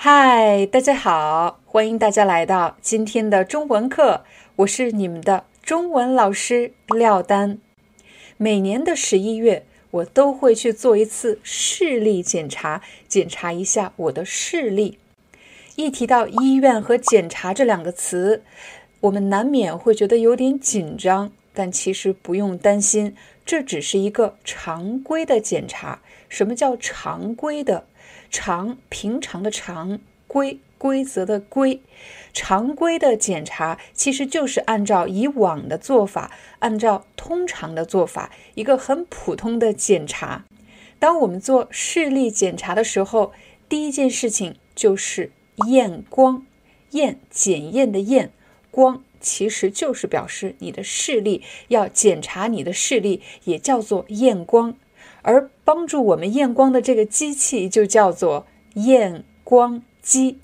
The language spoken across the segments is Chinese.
嗨，大家好，欢迎大家来到今天的中文课，我是你们的中文老师廖丹。每年的十一月，我都会去做一次视力检查，检查一下我的视力。一提到医院和检查这两个词，我们难免会觉得有点紧张，但其实不用担心，这只是一个常规的检查。什么叫常规的？常平常的常规规则的规，常规的检查其实就是按照以往的做法，按照通常的做法，一个很普通的检查。当我们做视力检查的时候，第一件事情就是验光，验检验的验，光其实就是表示你的视力，要检查你的视力也叫做验光。而帮助我们验光的这个机器就叫做验光机。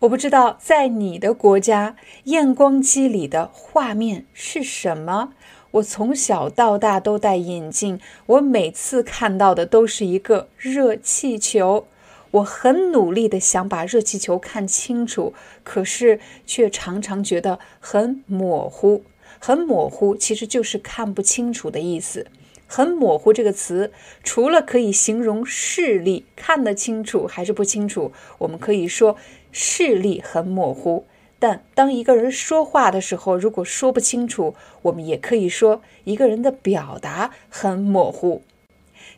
我不知道在你的国家，验光机里的画面是什么。我从小到大都戴眼镜，我每次看到的都是一个热气球。我很努力的想把热气球看清楚，可是却常常觉得很模糊。很模糊，其实就是看不清楚的意思。很模糊这个词，除了可以形容视力看得清楚还是不清楚，我们可以说视力很模糊。但当一个人说话的时候，如果说不清楚，我们也可以说一个人的表达很模糊。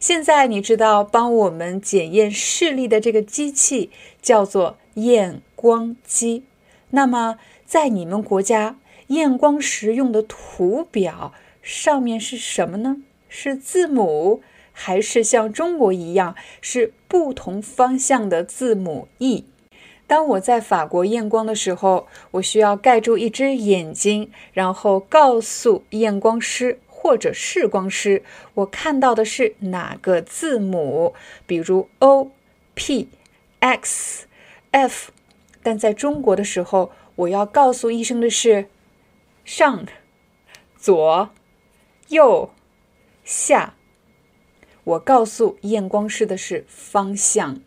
现在你知道帮我们检验视力的这个机器叫做验光机。那么在你们国家验光时用的图表上面是什么呢？是字母，还是像中国一样是不同方向的字母 E？当我在法国验光的时候，我需要盖住一只眼睛，然后告诉验光师或者视光师，我看到的是哪个字母，比如 O、P、X、F。但在中国的时候，我要告诉医生的是上、左、右。下，我告诉验光师的是方向。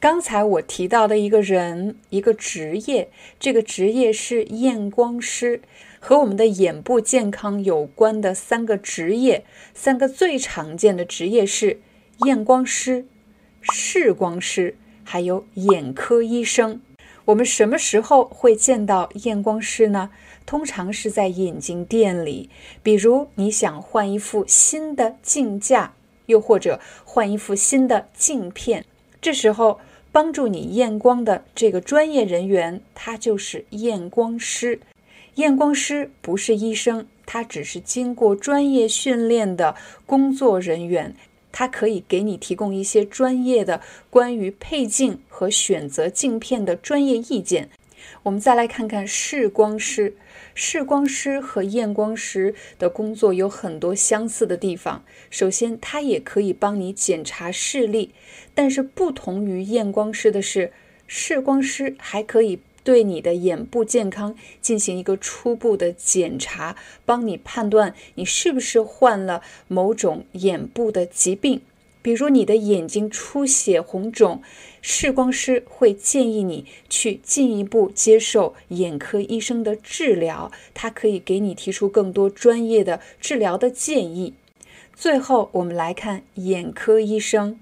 刚才我提到的一个人，一个职业，这个职业是验光师。和我们的眼部健康有关的三个职业，三个最常见的职业是验光师、视光师，还有眼科医生。我们什么时候会见到验光师呢？通常是在眼镜店里，比如你想换一副新的镜架，又或者换一副新的镜片，这时候帮助你验光的这个专业人员，他就是验光师。验光师不是医生，他只是经过专业训练的工作人员。他可以给你提供一些专业的关于配镜和选择镜片的专业意见。我们再来看看视光师，视光师和验光师的工作有很多相似的地方。首先，它也可以帮你检查视力，但是不同于验光师的是，视光师还可以。对你的眼部健康进行一个初步的检查，帮你判断你是不是患了某种眼部的疾病，比如你的眼睛出血、红肿，视光师会建议你去进一步接受眼科医生的治疗，他可以给你提出更多专业的治疗的建议。最后，我们来看眼科医生。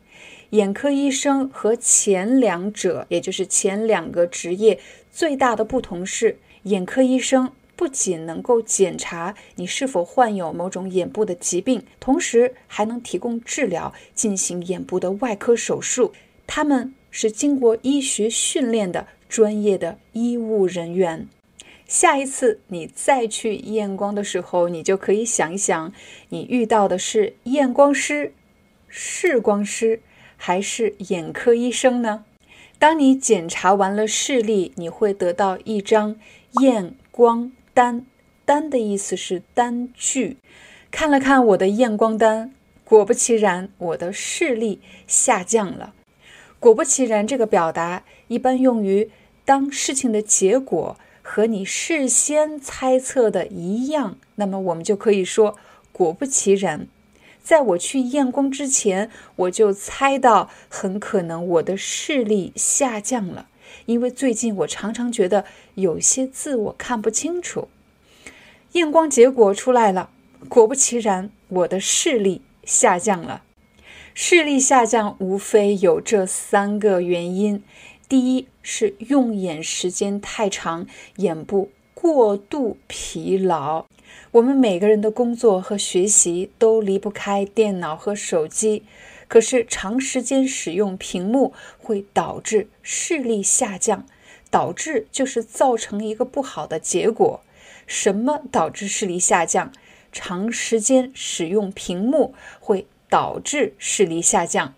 眼科医生和前两者，也就是前两个职业最大的不同是，眼科医生不仅能够检查你是否患有某种眼部的疾病，同时还能提供治疗，进行眼部的外科手术。他们是经过医学训练的专业的医务人员。下一次你再去验光的时候，你就可以想一想，你遇到的是验光师、视光师。还是眼科医生呢？当你检查完了视力，你会得到一张验光单。单的意思是单据。看了看我的验光单，果不其然，我的视力下降了。果不其然，这个表达一般用于当事情的结果和你事先猜测的一样，那么我们就可以说果不其然。在我去验光之前，我就猜到很可能我的视力下降了，因为最近我常常觉得有些字我看不清楚。验光结果出来了，果不其然，我的视力下降了。视力下降无非有这三个原因：第一是用眼时间太长，眼部过度疲劳。我们每个人的工作和学习都离不开电脑和手机，可是长时间使用屏幕会导致视力下降，导致就是造成一个不好的结果。什么导致视力下降？长时间使用屏幕会导致视力下降。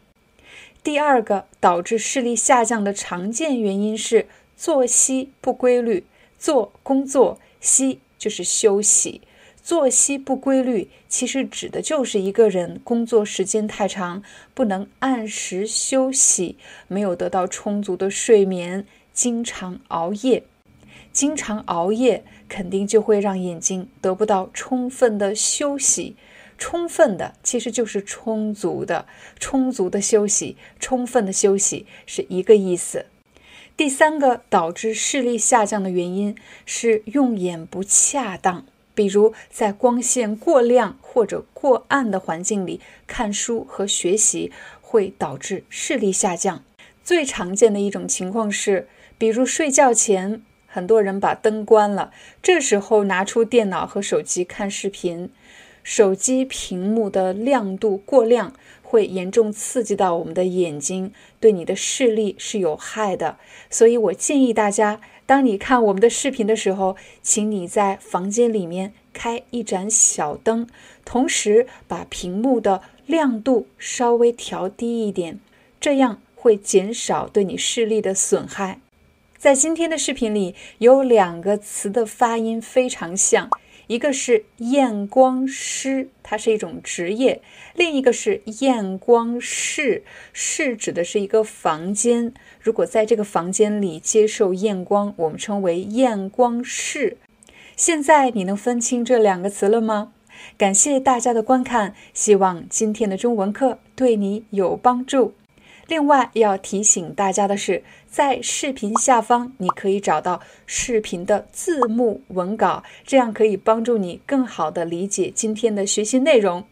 第二个导致视力下降的常见原因是作息不规律，做工作息就是休息。作息不规律，其实指的就是一个人工作时间太长，不能按时休息，没有得到充足的睡眠，经常熬夜。经常熬夜，肯定就会让眼睛得不到充分的休息。充分的其实就是充足的，充足的休息，充分的休息是一个意思。第三个导致视力下降的原因是用眼不恰当。比如在光线过亮或者过暗的环境里看书和学习，会导致视力下降。最常见的一种情况是，比如睡觉前，很多人把灯关了，这时候拿出电脑和手机看视频，手机屏幕的亮度过亮，会严重刺激到我们的眼睛，对你的视力是有害的。所以我建议大家。当你看我们的视频的时候，请你在房间里面开一盏小灯，同时把屏幕的亮度稍微调低一点，这样会减少对你视力的损害。在今天的视频里，有两个词的发音非常像。一个是验光师，它是一种职业；另一个是验光室，室指的是一个房间。如果在这个房间里接受验光，我们称为验光室。现在你能分清这两个词了吗？感谢大家的观看，希望今天的中文课对你有帮助。另外要提醒大家的是，在视频下方你可以找到视频的字幕文稿，这样可以帮助你更好地理解今天的学习内容。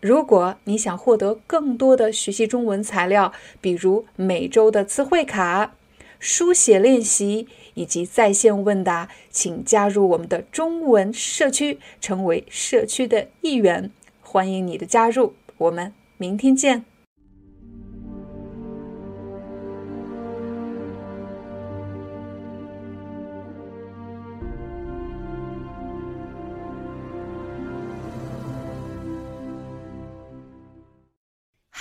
如果你想获得更多的学习中文材料，比如每周的词汇卡、书写练习以及在线问答，请加入我们的中文社区，成为社区的一员。欢迎你的加入，我们明天见。